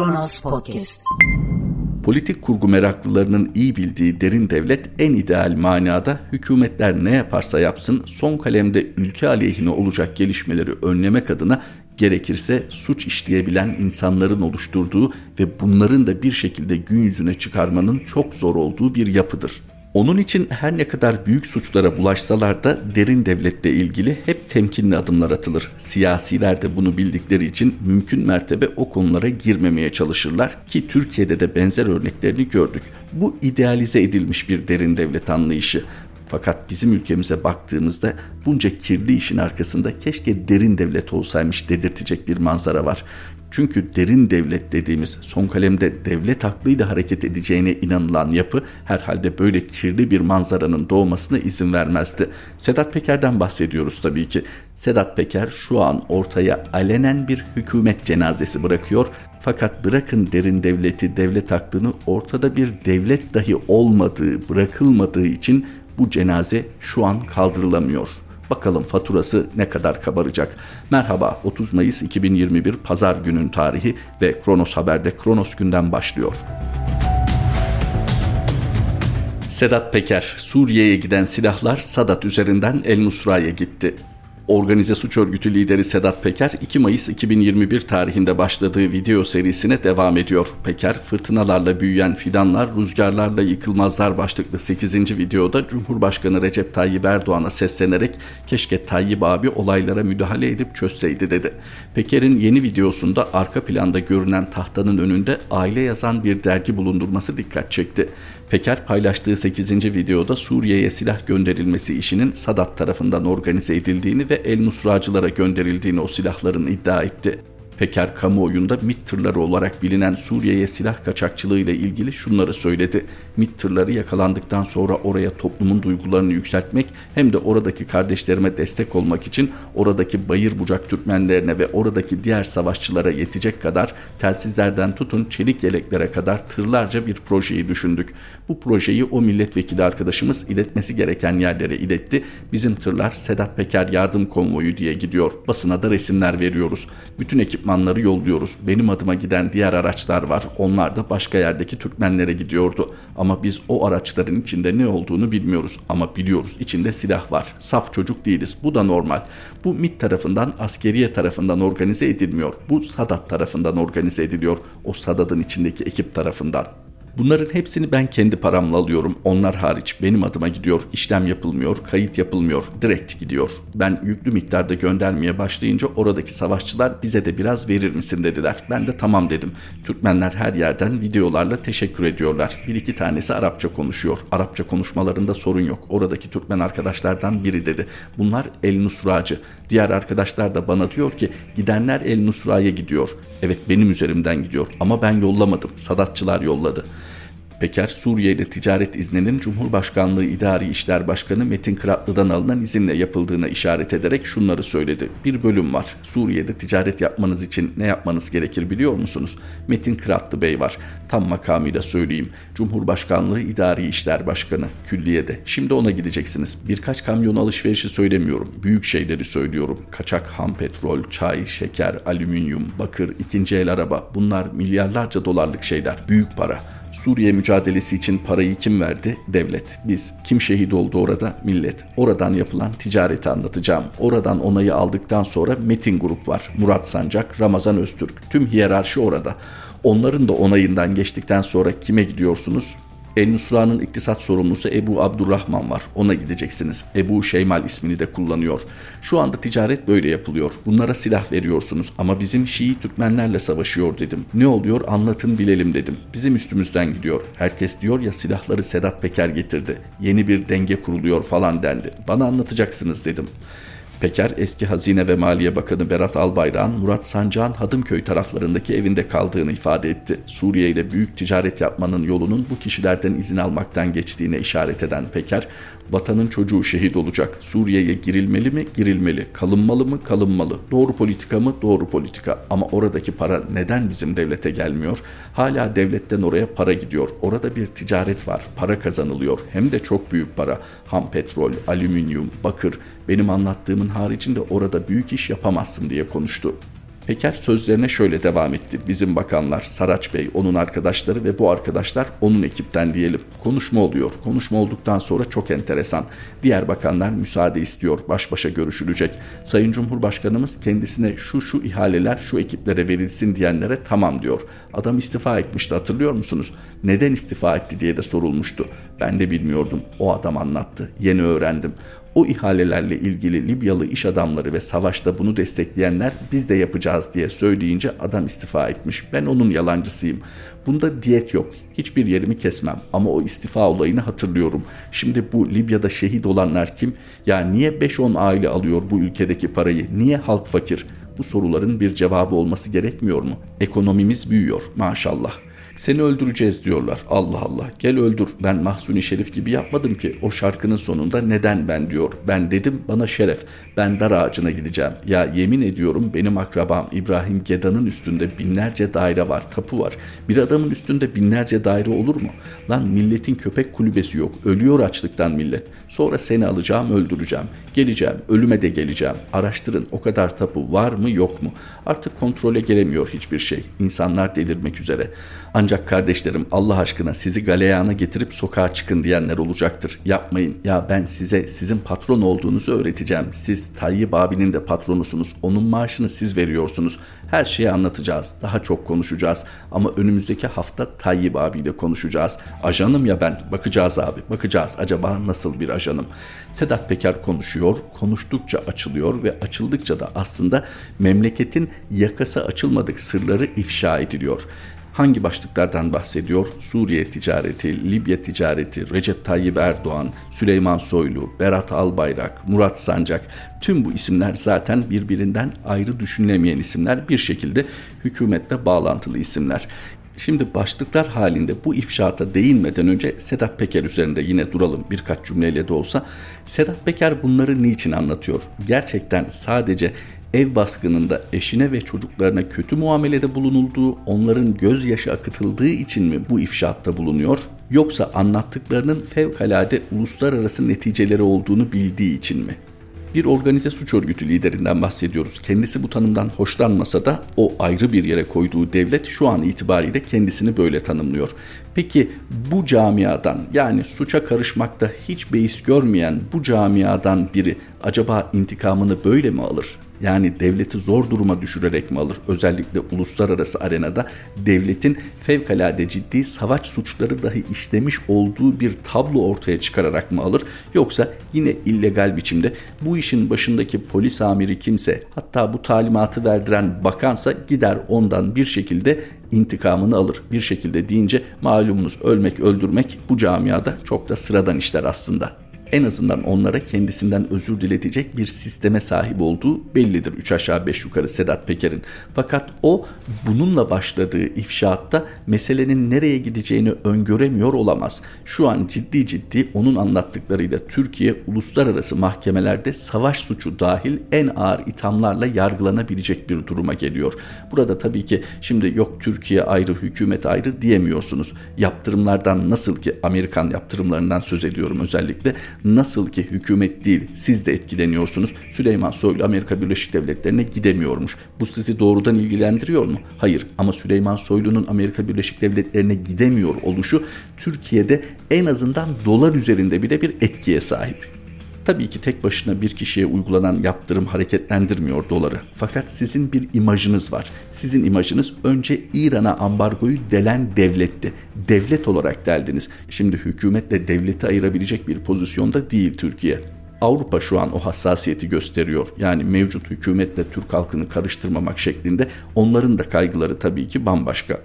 Kronos Podcast. Politik kurgu meraklılarının iyi bildiği derin devlet en ideal manada hükümetler ne yaparsa yapsın son kalemde ülke aleyhine olacak gelişmeleri önlemek adına gerekirse suç işleyebilen insanların oluşturduğu ve bunların da bir şekilde gün yüzüne çıkarmanın çok zor olduğu bir yapıdır. Onun için her ne kadar büyük suçlara bulaşsalar da derin devletle ilgili hep temkinli adımlar atılır. Siyasiler de bunu bildikleri için mümkün mertebe o konulara girmemeye çalışırlar ki Türkiye'de de benzer örneklerini gördük. Bu idealize edilmiş bir derin devlet anlayışı. Fakat bizim ülkemize baktığımızda bunca kirli işin arkasında keşke derin devlet olsaymış dedirtecek bir manzara var. Çünkü derin devlet dediğimiz son kalemde devlet aklıyla hareket edeceğine inanılan yapı herhalde böyle kirli bir manzaranın doğmasına izin vermezdi. Sedat Peker'den bahsediyoruz tabii ki. Sedat Peker şu an ortaya alenen bir hükümet cenazesi bırakıyor. Fakat bırakın derin devleti, devlet aklını ortada bir devlet dahi olmadığı, bırakılmadığı için bu cenaze şu an kaldırılamıyor. Bakalım faturası ne kadar kabaracak. Merhaba 30 Mayıs 2021 Pazar günün tarihi ve Kronos Haber'de Kronos günden başlıyor. Sedat Peker, Suriye'ye giden silahlar Sadat üzerinden El Nusra'ya gitti. Organize suç örgütü lideri Sedat Peker 2 Mayıs 2021 tarihinde başladığı video serisine devam ediyor. Peker fırtınalarla büyüyen fidanlar, rüzgarlarla yıkılmazlar başlıklı 8. videoda Cumhurbaşkanı Recep Tayyip Erdoğan'a seslenerek keşke Tayyip abi olaylara müdahale edip çözseydi dedi. Peker'in yeni videosunda arka planda görünen tahtanın önünde aile yazan bir dergi bulundurması dikkat çekti. Peker paylaştığı 8. videoda Suriye'ye silah gönderilmesi işinin Sadat tarafından organize edildiğini ve El Nusracılara gönderildiğini o silahların iddia etti. Peker kamuoyunda MİT tırları olarak bilinen Suriye'ye silah kaçakçılığı ile ilgili şunları söyledi. MİT tırları yakalandıktan sonra oraya toplumun duygularını yükseltmek hem de oradaki kardeşlerime destek olmak için oradaki bayır bucak Türkmenlerine ve oradaki diğer savaşçılara yetecek kadar telsizlerden tutun çelik yeleklere kadar tırlarca bir projeyi düşündük. Bu projeyi o milletvekili arkadaşımız iletmesi gereken yerlere iletti. Bizim tırlar Sedat Peker yardım konvoyu diye gidiyor. Basına da resimler veriyoruz. Bütün ekipman ekipmanları yolluyoruz. Benim adıma giden diğer araçlar var. Onlar da başka yerdeki Türkmenlere gidiyordu. Ama biz o araçların içinde ne olduğunu bilmiyoruz. Ama biliyoruz içinde silah var. Saf çocuk değiliz. Bu da normal. Bu MİT tarafından, askeriye tarafından organize edilmiyor. Bu Sadat tarafından organize ediliyor. O Sadat'ın içindeki ekip tarafından. Bunların hepsini ben kendi paramla alıyorum. Onlar hariç benim adıma gidiyor, işlem yapılmıyor, kayıt yapılmıyor, direkt gidiyor. Ben yüklü miktarda göndermeye başlayınca oradaki savaşçılar bize de biraz verir misin dediler. Ben de tamam dedim. Türkmenler her yerden videolarla teşekkür ediyorlar. Bir iki tanesi Arapça konuşuyor. Arapça konuşmalarında sorun yok. Oradaki Türkmen arkadaşlardan biri dedi. Bunlar El Nusracı. Diğer arkadaşlar da bana diyor ki gidenler El Nusra'ya gidiyor. Evet benim üzerimden gidiyor ama ben yollamadım. Sadatçılar yolladı. Peker, Suriye ile ticaret izninin Cumhurbaşkanlığı İdari İşler Başkanı Metin Kıratlı'dan alınan izinle yapıldığına işaret ederek şunları söyledi. Bir bölüm var. Suriye'de ticaret yapmanız için ne yapmanız gerekir biliyor musunuz? Metin Kıratlı Bey var. Tam makamıyla söyleyeyim. Cumhurbaşkanlığı İdari İşler Başkanı külliyede. Şimdi ona gideceksiniz. Birkaç kamyon alışverişi söylemiyorum. Büyük şeyleri söylüyorum. Kaçak ham petrol, çay, şeker, alüminyum, bakır, ikinci el araba. Bunlar milyarlarca dolarlık şeyler. Büyük para. Suriye mücadelesi için parayı kim verdi? Devlet. Biz kim şehit oldu orada? Millet. Oradan yapılan ticareti anlatacağım. Oradan onayı aldıktan sonra Metin Grup var. Murat Sancak, Ramazan Öztürk. Tüm hiyerarşi orada. Onların da onayından geçtikten sonra kime gidiyorsunuz? El Nusra'nın iktisat sorumlusu Ebu Abdurrahman var. Ona gideceksiniz. Ebu Şeymal ismini de kullanıyor. Şu anda ticaret böyle yapılıyor. Bunlara silah veriyorsunuz ama bizim Şii Türkmenlerle savaşıyor dedim. Ne oluyor anlatın bilelim dedim. Bizim üstümüzden gidiyor. Herkes diyor ya silahları Sedat Peker getirdi. Yeni bir denge kuruluyor falan dendi. Bana anlatacaksınız dedim. Peker, eski Hazine ve Maliye Bakanı Berat Albayrak'ın Murat Sancak'ın Hadımköy taraflarındaki evinde kaldığını ifade etti. Suriye ile büyük ticaret yapmanın yolunun bu kişilerden izin almaktan geçtiğine işaret eden Peker, vatanın çocuğu şehit olacak. Suriye'ye girilmeli mi? Girilmeli. Kalınmalı mı? Kalınmalı. Doğru politika mı? Doğru politika. Ama oradaki para neden bizim devlete gelmiyor? Hala devletten oraya para gidiyor. Orada bir ticaret var. Para kazanılıyor. Hem de çok büyük para. Ham petrol, alüminyum, bakır. Benim anlattığımın haricinde orada büyük iş yapamazsın diye konuştu. Peker sözlerine şöyle devam etti. Bizim bakanlar Saraç Bey, onun arkadaşları ve bu arkadaşlar onun ekipten diyelim. Konuşma oluyor. Konuşma olduktan sonra çok enteresan. Diğer bakanlar müsaade istiyor. Baş başa görüşülecek. Sayın Cumhurbaşkanımız kendisine şu şu ihaleler şu ekiplere verilsin diyenlere tamam diyor. Adam istifa etmişti hatırlıyor musunuz? Neden istifa etti diye de sorulmuştu. Ben de bilmiyordum. O adam anlattı. Yeni öğrendim. O ihalelerle ilgili Libyalı iş adamları ve savaşta bunu destekleyenler biz de yapacağız diye söyleyince adam istifa etmiş. Ben onun yalancısıyım. Bunda diyet yok. Hiçbir yerimi kesmem ama o istifa olayını hatırlıyorum. Şimdi bu Libya'da şehit olanlar kim? Ya niye 5-10 aile alıyor bu ülkedeki parayı? Niye halk fakir? Bu soruların bir cevabı olması gerekmiyor mu? Ekonomimiz büyüyor maşallah. Seni öldüreceğiz diyorlar. Allah Allah gel öldür. Ben Mahsuni Şerif gibi yapmadım ki. O şarkının sonunda neden ben diyor. Ben dedim bana şeref. Ben dar ağacına gideceğim. Ya yemin ediyorum benim akrabam İbrahim Geda'nın üstünde binlerce daire var. Tapu var. Bir adamın üstünde binlerce daire olur mu? Lan milletin köpek kulübesi yok. Ölüyor açlıktan millet. Sonra seni alacağım öldüreceğim. Geleceğim. Ölüme de geleceğim. Araştırın o kadar tapu var mı yok mu? Artık kontrole gelemiyor hiçbir şey. İnsanlar delirmek üzere. Ancak kardeşlerim Allah aşkına sizi galeyana getirip sokağa çıkın diyenler olacaktır. Yapmayın. Ya ben size sizin patron olduğunuzu öğreteceğim. Siz Tayyip abinin de patronusunuz. Onun maaşını siz veriyorsunuz. Her şeyi anlatacağız. Daha çok konuşacağız. Ama önümüzdeki hafta Tayyip abiyle konuşacağız. Ajanım ya ben. Bakacağız abi. Bakacağız. Acaba nasıl bir ajanım? Sedat Peker konuşuyor. Konuştukça açılıyor ve açıldıkça da aslında memleketin yakası açılmadık sırları ifşa ediliyor. Hangi başlıklardan bahsediyor? Suriye ticareti, Libya ticareti, Recep Tayyip Erdoğan, Süleyman Soylu, Berat Albayrak, Murat Sancak tüm bu isimler zaten birbirinden ayrı düşünülemeyen isimler bir şekilde hükümetle bağlantılı isimler. Şimdi başlıklar halinde bu ifşaata değinmeden önce Sedat Peker üzerinde yine duralım birkaç cümleyle de olsa. Sedat Peker bunları niçin anlatıyor? Gerçekten sadece ev baskınında eşine ve çocuklarına kötü muamelede bulunulduğu, onların gözyaşı akıtıldığı için mi bu ifşaatta bulunuyor? Yoksa anlattıklarının fevkalade uluslararası neticeleri olduğunu bildiği için mi? Bir organize suç örgütü liderinden bahsediyoruz. Kendisi bu tanımdan hoşlanmasa da o ayrı bir yere koyduğu devlet şu an itibariyle kendisini böyle tanımlıyor. Peki bu camiadan yani suça karışmakta hiç beis görmeyen bu camiadan biri acaba intikamını böyle mi alır? Yani devleti zor duruma düşürerek mi alır? Özellikle uluslararası arenada devletin fevkalade ciddi savaş suçları dahi işlemiş olduğu bir tablo ortaya çıkararak mı alır? Yoksa yine illegal biçimde bu işin başındaki polis amiri kimse hatta bu talimatı verdiren bakansa gider ondan bir şekilde intikamını alır. Bir şekilde deyince malumunuz ölmek öldürmek bu camiada çok da sıradan işler aslında en azından onlara kendisinden özür diletecek bir sisteme sahip olduğu bellidir. Üç aşağı beş yukarı Sedat Peker'in. Fakat o bununla başladığı ifşaatta meselenin nereye gideceğini öngöremiyor olamaz. Şu an ciddi ciddi onun anlattıklarıyla Türkiye uluslararası mahkemelerde savaş suçu dahil en ağır ithamlarla yargılanabilecek bir duruma geliyor. Burada tabii ki şimdi yok Türkiye ayrı hükümet ayrı diyemiyorsunuz. Yaptırımlardan nasıl ki Amerikan yaptırımlarından söz ediyorum özellikle Nasıl ki hükümet değil siz de etkileniyorsunuz. Süleyman Soylu Amerika Birleşik Devletleri'ne gidemiyormuş. Bu sizi doğrudan ilgilendiriyor mu? Hayır ama Süleyman Soylu'nun Amerika Birleşik Devletleri'ne gidemiyor oluşu Türkiye'de en azından dolar üzerinde bile bir etkiye sahip. Tabii ki tek başına bir kişiye uygulanan yaptırım hareketlendirmiyor doları. Fakat sizin bir imajınız var. Sizin imajınız önce İran'a ambargoyu delen devletti. Devlet olarak deldiniz. Şimdi hükümetle devleti ayırabilecek bir pozisyonda değil Türkiye. Avrupa şu an o hassasiyeti gösteriyor. Yani mevcut hükümetle Türk halkını karıştırmamak şeklinde onların da kaygıları tabii ki bambaşka.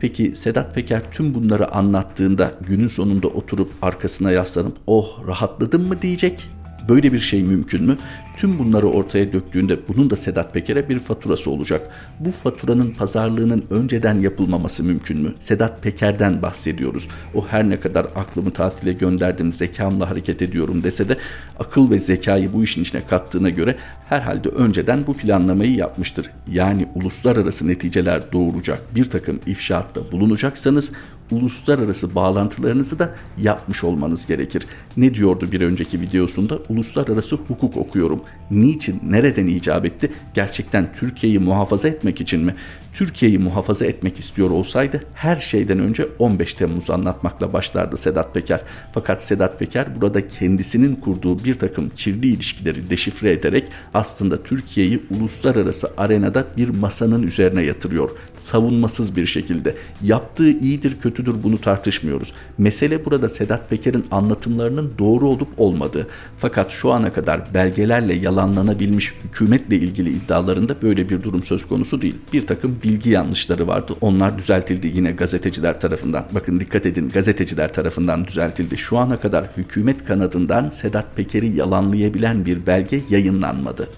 Peki Sedat Peker tüm bunları anlattığında günün sonunda oturup arkasına yaslanıp oh rahatladım mı diyecek? Böyle bir şey mümkün mü? Tüm bunları ortaya döktüğünde bunun da Sedat Peker'e bir faturası olacak. Bu faturanın pazarlığının önceden yapılmaması mümkün mü? Sedat Peker'den bahsediyoruz. O her ne kadar aklımı tatile gönderdim, zekamla hareket ediyorum dese de akıl ve zekayı bu işin içine kattığına göre herhalde önceden bu planlamayı yapmıştır. Yani uluslararası neticeler doğuracak bir takım ifşaatta bulunacaksanız uluslararası bağlantılarınızı da yapmış olmanız gerekir. Ne diyordu bir önceki videosunda? Uluslararası hukuk okuyorum. Niçin, nereden icap etti? Gerçekten Türkiye'yi muhafaza etmek için mi? Türkiye'yi muhafaza etmek istiyor olsaydı her şeyden önce 15 Temmuz'u anlatmakla başlardı Sedat Peker. Fakat Sedat Peker burada kendisinin kurduğu bir takım kirli ilişkileri deşifre ederek aslında Türkiye'yi uluslararası arenada bir masanın üzerine yatırıyor. Savunmasız bir şekilde. Yaptığı iyidir kötüdür bunu tartışmıyoruz. Mesele burada Sedat Peker'in anlatımlarının doğru olup olmadığı. Fakat şu ana kadar belgelerle yalanlanabilmiş hükümetle ilgili iddialarında böyle bir durum söz konusu değil. Bir takım bilgi yanlışları vardı. Onlar düzeltildi yine gazeteciler tarafından. Bakın dikkat edin gazeteciler tarafından düzeltildi. Şu ana kadar hükümet kanadından Sedat Peker'i yalanlayabilen bir belge yayınlanmadı.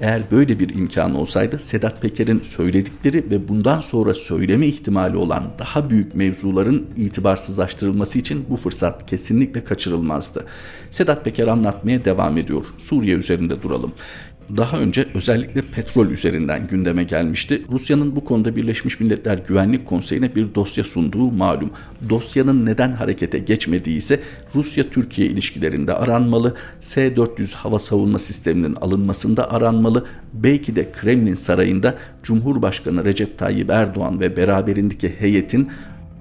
Eğer böyle bir imkan olsaydı Sedat Peker'in söyledikleri ve bundan sonra söyleme ihtimali olan daha büyük mevzuların itibarsızlaştırılması için bu fırsat kesinlikle kaçırılmazdı. Sedat Peker anlatmaya devam ediyor. Suriye üzerinde duralım daha önce özellikle petrol üzerinden gündeme gelmişti. Rusya'nın bu konuda Birleşmiş Milletler Güvenlik Konseyi'ne bir dosya sunduğu malum. Dosyanın neden harekete geçmediği ise Rusya-Türkiye ilişkilerinde aranmalı, S-400 hava savunma sisteminin alınmasında aranmalı, belki de Kremlin sarayında Cumhurbaşkanı Recep Tayyip Erdoğan ve beraberindeki heyetin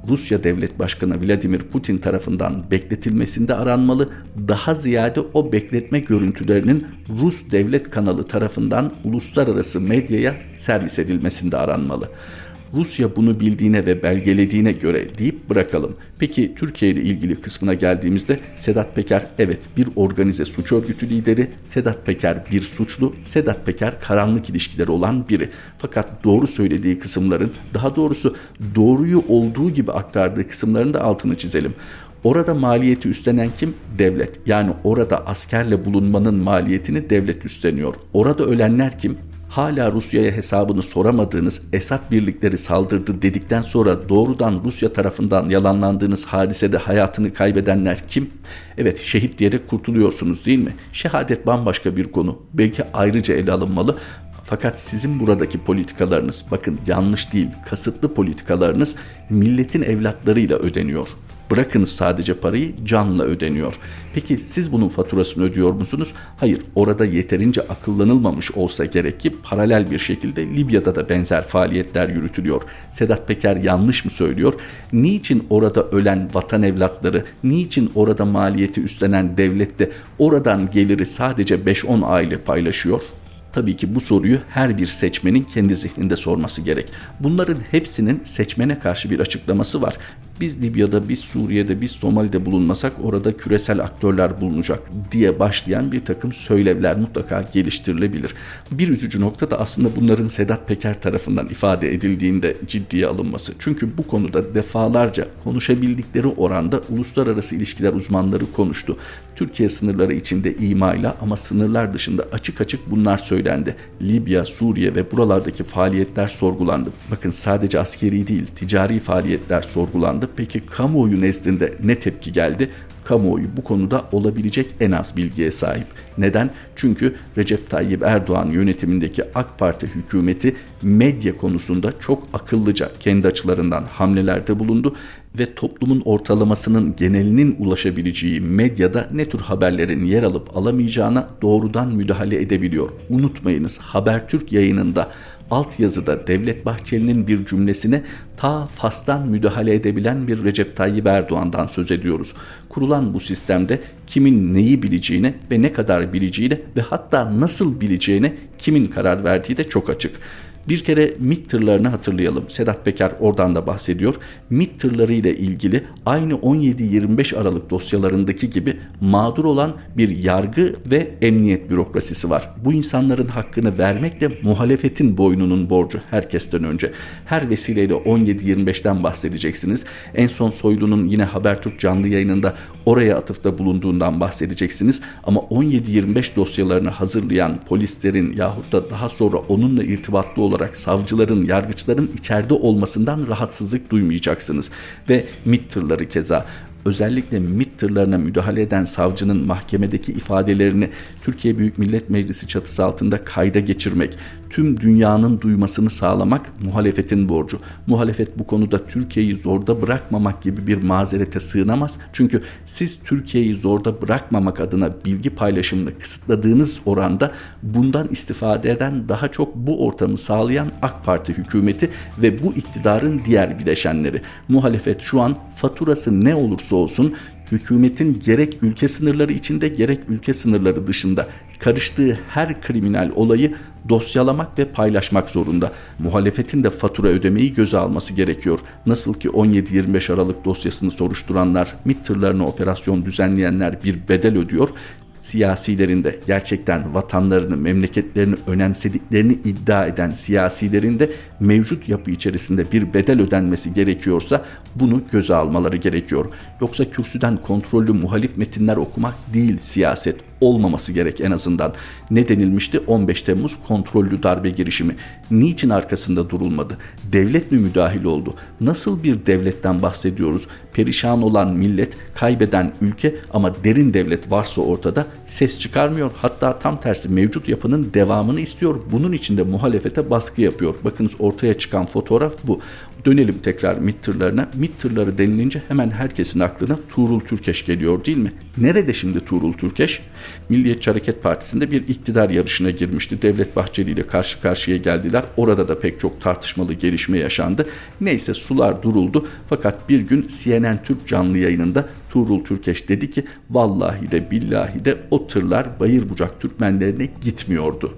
Rusya Devlet Başkanı Vladimir Putin tarafından bekletilmesinde aranmalı, daha ziyade o bekletme görüntülerinin Rus devlet kanalı tarafından uluslararası medyaya servis edilmesinde aranmalı. Rusya bunu bildiğine ve belgelediğine göre deyip bırakalım. Peki Türkiye ile ilgili kısmına geldiğimizde Sedat Peker evet bir organize suç örgütü lideri, Sedat Peker bir suçlu, Sedat Peker karanlık ilişkileri olan biri. Fakat doğru söylediği kısımların, daha doğrusu doğruyu olduğu gibi aktardığı kısımların da altını çizelim. Orada maliyeti üstlenen kim? Devlet. Yani orada askerle bulunmanın maliyetini devlet üstleniyor. Orada ölenler kim? Hala Rusya'ya hesabını soramadığınız Esad birlikleri saldırdı dedikten sonra doğrudan Rusya tarafından yalanlandığınız hadisede hayatını kaybedenler kim? Evet şehit diyerek kurtuluyorsunuz değil mi? Şehadet bambaşka bir konu. Belki ayrıca ele alınmalı fakat sizin buradaki politikalarınız bakın yanlış değil kasıtlı politikalarınız milletin evlatlarıyla ödeniyor. Bırakınız sadece parayı canla ödeniyor. Peki siz bunun faturasını ödüyor musunuz? Hayır orada yeterince akıllanılmamış olsa gerek ki paralel bir şekilde Libya'da da benzer faaliyetler yürütülüyor. Sedat Peker yanlış mı söylüyor? Niçin orada ölen vatan evlatları, niçin orada maliyeti üstlenen devlet de oradan geliri sadece 5-10 aile paylaşıyor? Tabii ki bu soruyu her bir seçmenin kendi zihninde sorması gerek. Bunların hepsinin seçmene karşı bir açıklaması var biz Libya'da, biz Suriye'de, biz Somali'de bulunmasak orada küresel aktörler bulunacak diye başlayan bir takım söylevler mutlaka geliştirilebilir. Bir üzücü nokta da aslında bunların Sedat Peker tarafından ifade edildiğinde ciddiye alınması. Çünkü bu konuda defalarca konuşabildikleri oranda uluslararası ilişkiler uzmanları konuştu. Türkiye sınırları içinde imayla ama sınırlar dışında açık açık bunlar söylendi. Libya, Suriye ve buralardaki faaliyetler sorgulandı. Bakın sadece askeri değil, ticari faaliyetler sorgulandı Peki kamuoyu nezdinde ne tepki geldi? Kamuoyu bu konuda olabilecek en az bilgiye sahip. Neden? Çünkü Recep Tayyip Erdoğan yönetimindeki AK Parti hükümeti medya konusunda çok akıllıca kendi açılarından hamlelerde bulundu ve toplumun ortalamasının genelinin ulaşabileceği medyada ne tür haberlerin yer alıp alamayacağına doğrudan müdahale edebiliyor. Unutmayınız Habertürk yayınında altyazıda Devlet Bahçeli'nin bir cümlesine ta Fas'tan müdahale edebilen bir Recep Tayyip Erdoğan'dan söz ediyoruz. Kurulan bu sistemde kimin neyi bileceğine ve ne kadar bileceğine ve hatta nasıl bileceğine kimin karar verdiği de çok açık. Bir kere MİT tırlarını hatırlayalım. Sedat Peker oradan da bahsediyor. MİT tırları ile ilgili aynı 17-25 Aralık dosyalarındaki gibi mağdur olan bir yargı ve emniyet bürokrasisi var. Bu insanların hakkını vermek de muhalefetin boynunun borcu herkesten önce. Her vesileyle 17-25'ten bahsedeceksiniz. En son Soylu'nun yine Habertürk canlı yayınında oraya atıfta bulunduğundan bahsedeceksiniz. Ama 17-25 dosyalarını hazırlayan polislerin yahut da daha sonra onunla irtibatlı olarak savcıların, yargıçların içeride olmasından rahatsızlık duymayacaksınız. Ve MİT tırları keza özellikle MİT tırlarına müdahale eden savcının mahkemedeki ifadelerini Türkiye Büyük Millet Meclisi çatısı altında kayda geçirmek, tüm dünyanın duymasını sağlamak muhalefetin borcu. Muhalefet bu konuda Türkiye'yi zorda bırakmamak gibi bir mazerete sığınamaz. Çünkü siz Türkiye'yi zorda bırakmamak adına bilgi paylaşımını kısıtladığınız oranda bundan istifade eden daha çok bu ortamı sağlayan AK Parti hükümeti ve bu iktidarın diğer bileşenleri. Muhalefet şu an faturası ne olursa olsun hükümetin gerek ülke sınırları içinde gerek ülke sınırları dışında karıştığı her kriminal olayı dosyalamak ve paylaşmak zorunda. Muhalefetin de fatura ödemeyi göze alması gerekiyor. Nasıl ki 17-25 Aralık dosyasını soruşturanlar, MİT tırlarına operasyon düzenleyenler bir bedel ödüyor siyasilerin de gerçekten vatanlarını, memleketlerini önemsediklerini iddia eden siyasilerin de mevcut yapı içerisinde bir bedel ödenmesi gerekiyorsa bunu göze almaları gerekiyor. Yoksa kürsüden kontrollü muhalif metinler okumak değil siyaset olmaması gerek en azından. Ne denilmişti? 15 Temmuz kontrollü darbe girişimi. Niçin arkasında durulmadı? Devlet mi müdahil oldu? Nasıl bir devletten bahsediyoruz? Perişan olan millet, kaybeden ülke ama derin devlet varsa ortada ses çıkarmıyor. Hatta tam tersi mevcut yapının devamını istiyor. Bunun için de muhalefete baskı yapıyor. Bakınız ortaya çıkan fotoğraf bu. Dönelim tekrar MİT tırlarına. Denilince hemen herkesin aklına Tuğrul Türkeş geliyor değil mi? Nerede şimdi Tuğrul Türkeş? Milliyetçi Hareket Partisi'nde bir iktidar yarışına girmişti. Devlet Bahçeli ile karşı karşıya geldiler. Orada da pek çok tartışmalı gelişme yaşandı. Neyse sular duruldu. Fakat bir gün CNN Türk canlı yayınında Tuğrul Türkeş dedi ki vallahi de billahi de o tırlar Bayır Bucak Türkmenlerine gitmiyordu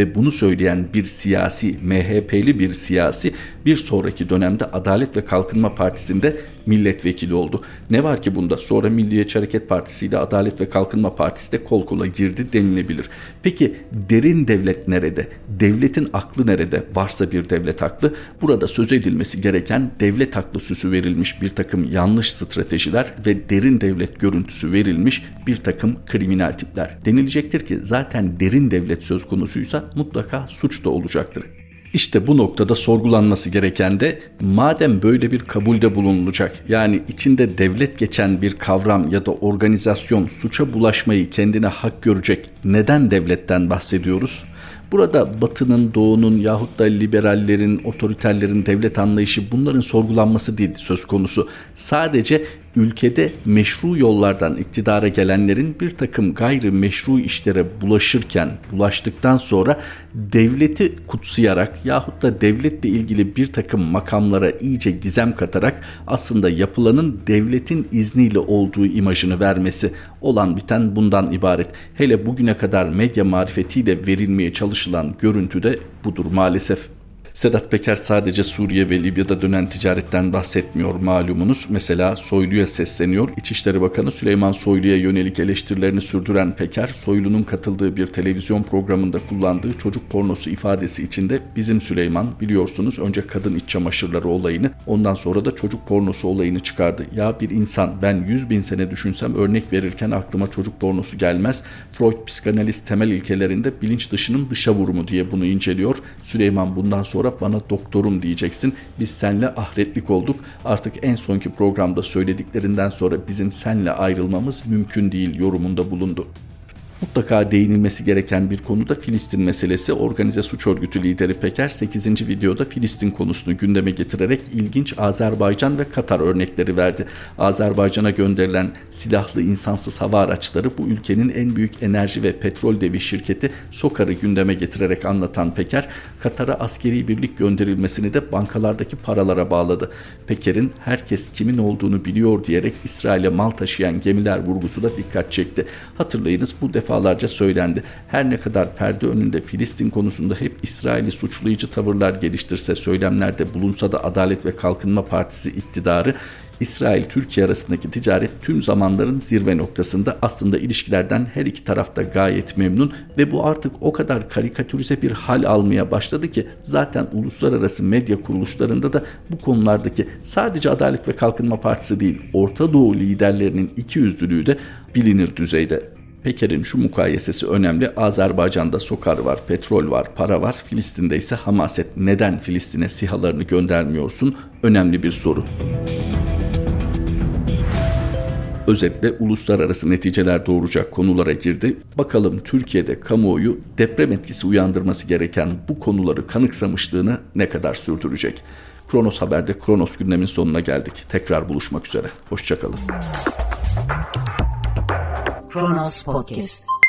ve bunu söyleyen bir siyasi, MHP'li bir siyasi bir sonraki dönemde Adalet ve Kalkınma Partisi'nde milletvekili oldu. Ne var ki bunda? Sonra Milliyetçi Hareket Partisi ile Adalet ve Kalkınma Partisi de kol kola girdi denilebilir. Peki derin devlet nerede? Devletin aklı nerede? Varsa bir devlet aklı. Burada söz edilmesi gereken devlet aklı süsü verilmiş bir takım yanlış stratejiler ve derin devlet görüntüsü verilmiş bir takım kriminal tipler. Denilecektir ki zaten derin devlet söz konusuysa mutlaka suç da olacaktır. İşte bu noktada sorgulanması gereken de madem böyle bir kabulde bulunulacak yani içinde devlet geçen bir kavram ya da organizasyon suça bulaşmayı kendine hak görecek neden devletten bahsediyoruz? Burada batının, doğunun yahut da liberallerin, otoriterlerin devlet anlayışı bunların sorgulanması değil söz konusu. Sadece ülkede meşru yollardan iktidara gelenlerin bir takım gayri meşru işlere bulaşırken, bulaştıktan sonra devleti kutsayarak yahut da devletle ilgili bir takım makamlara iyice gizem katarak aslında yapılanın devletin izniyle olduğu imajını vermesi olan biten bundan ibaret. Hele bugüne kadar medya marifetiyle verilmeye çalışılan görüntü de budur maalesef. Sedat Peker sadece Suriye ve Libya'da dönen ticaretten bahsetmiyor malumunuz. Mesela Soylu'ya sesleniyor. İçişleri Bakanı Süleyman Soylu'ya yönelik eleştirilerini sürdüren Peker, Soylu'nun katıldığı bir televizyon programında kullandığı çocuk pornosu ifadesi içinde bizim Süleyman biliyorsunuz önce kadın iç çamaşırları olayını ondan sonra da çocuk pornosu olayını çıkardı. Ya bir insan ben 100 bin sene düşünsem örnek verirken aklıma çocuk pornosu gelmez. Freud psikanaliz temel ilkelerinde bilinç dışının dışa vurumu diye bunu inceliyor. Süleyman bundan sonra sonra bana doktorum diyeceksin. Biz senle ahretlik olduk. Artık en sonki programda söylediklerinden sonra bizim senle ayrılmamız mümkün değil yorumunda bulundu. Mutlaka değinilmesi gereken bir konu da Filistin meselesi. Organize suç örgütü lideri Peker 8. videoda Filistin konusunu gündeme getirerek ilginç Azerbaycan ve Katar örnekleri verdi. Azerbaycan'a gönderilen silahlı insansız hava araçları bu ülkenin en büyük enerji ve petrol devi şirketi Sokar'ı gündeme getirerek anlatan Peker, Katar'a askeri birlik gönderilmesini de bankalardaki paralara bağladı. Peker'in herkes kimin olduğunu biliyor diyerek İsrail'e mal taşıyan gemiler vurgusu da dikkat çekti. Hatırlayınız bu defa defalarca söylendi. Her ne kadar perde önünde Filistin konusunda hep İsrail'i suçlayıcı tavırlar geliştirse, söylemlerde bulunsa da Adalet ve Kalkınma Partisi iktidarı İsrail-Türkiye arasındaki ticaret tüm zamanların zirve noktasında aslında ilişkilerden her iki tarafta gayet memnun ve bu artık o kadar karikatürize bir hal almaya başladı ki zaten uluslararası medya kuruluşlarında da bu konulardaki sadece Adalet ve Kalkınma Partisi değil Orta Doğu liderlerinin iki yüzlülüğü de bilinir düzeyde. Peker'in şu mukayesesi önemli. Azerbaycan'da sokar var, petrol var, para var. Filistin'de ise hamaset. Neden Filistin'e sihalarını göndermiyorsun? Önemli bir soru. Özetle uluslararası neticeler doğuracak konulara girdi. Bakalım Türkiye'de kamuoyu deprem etkisi uyandırması gereken bu konuları kanıksamışlığını ne kadar sürdürecek? Kronos Haber'de Kronos gündemin sonuna geldik. Tekrar buluşmak üzere. Hoşçakalın. Kronos Podcast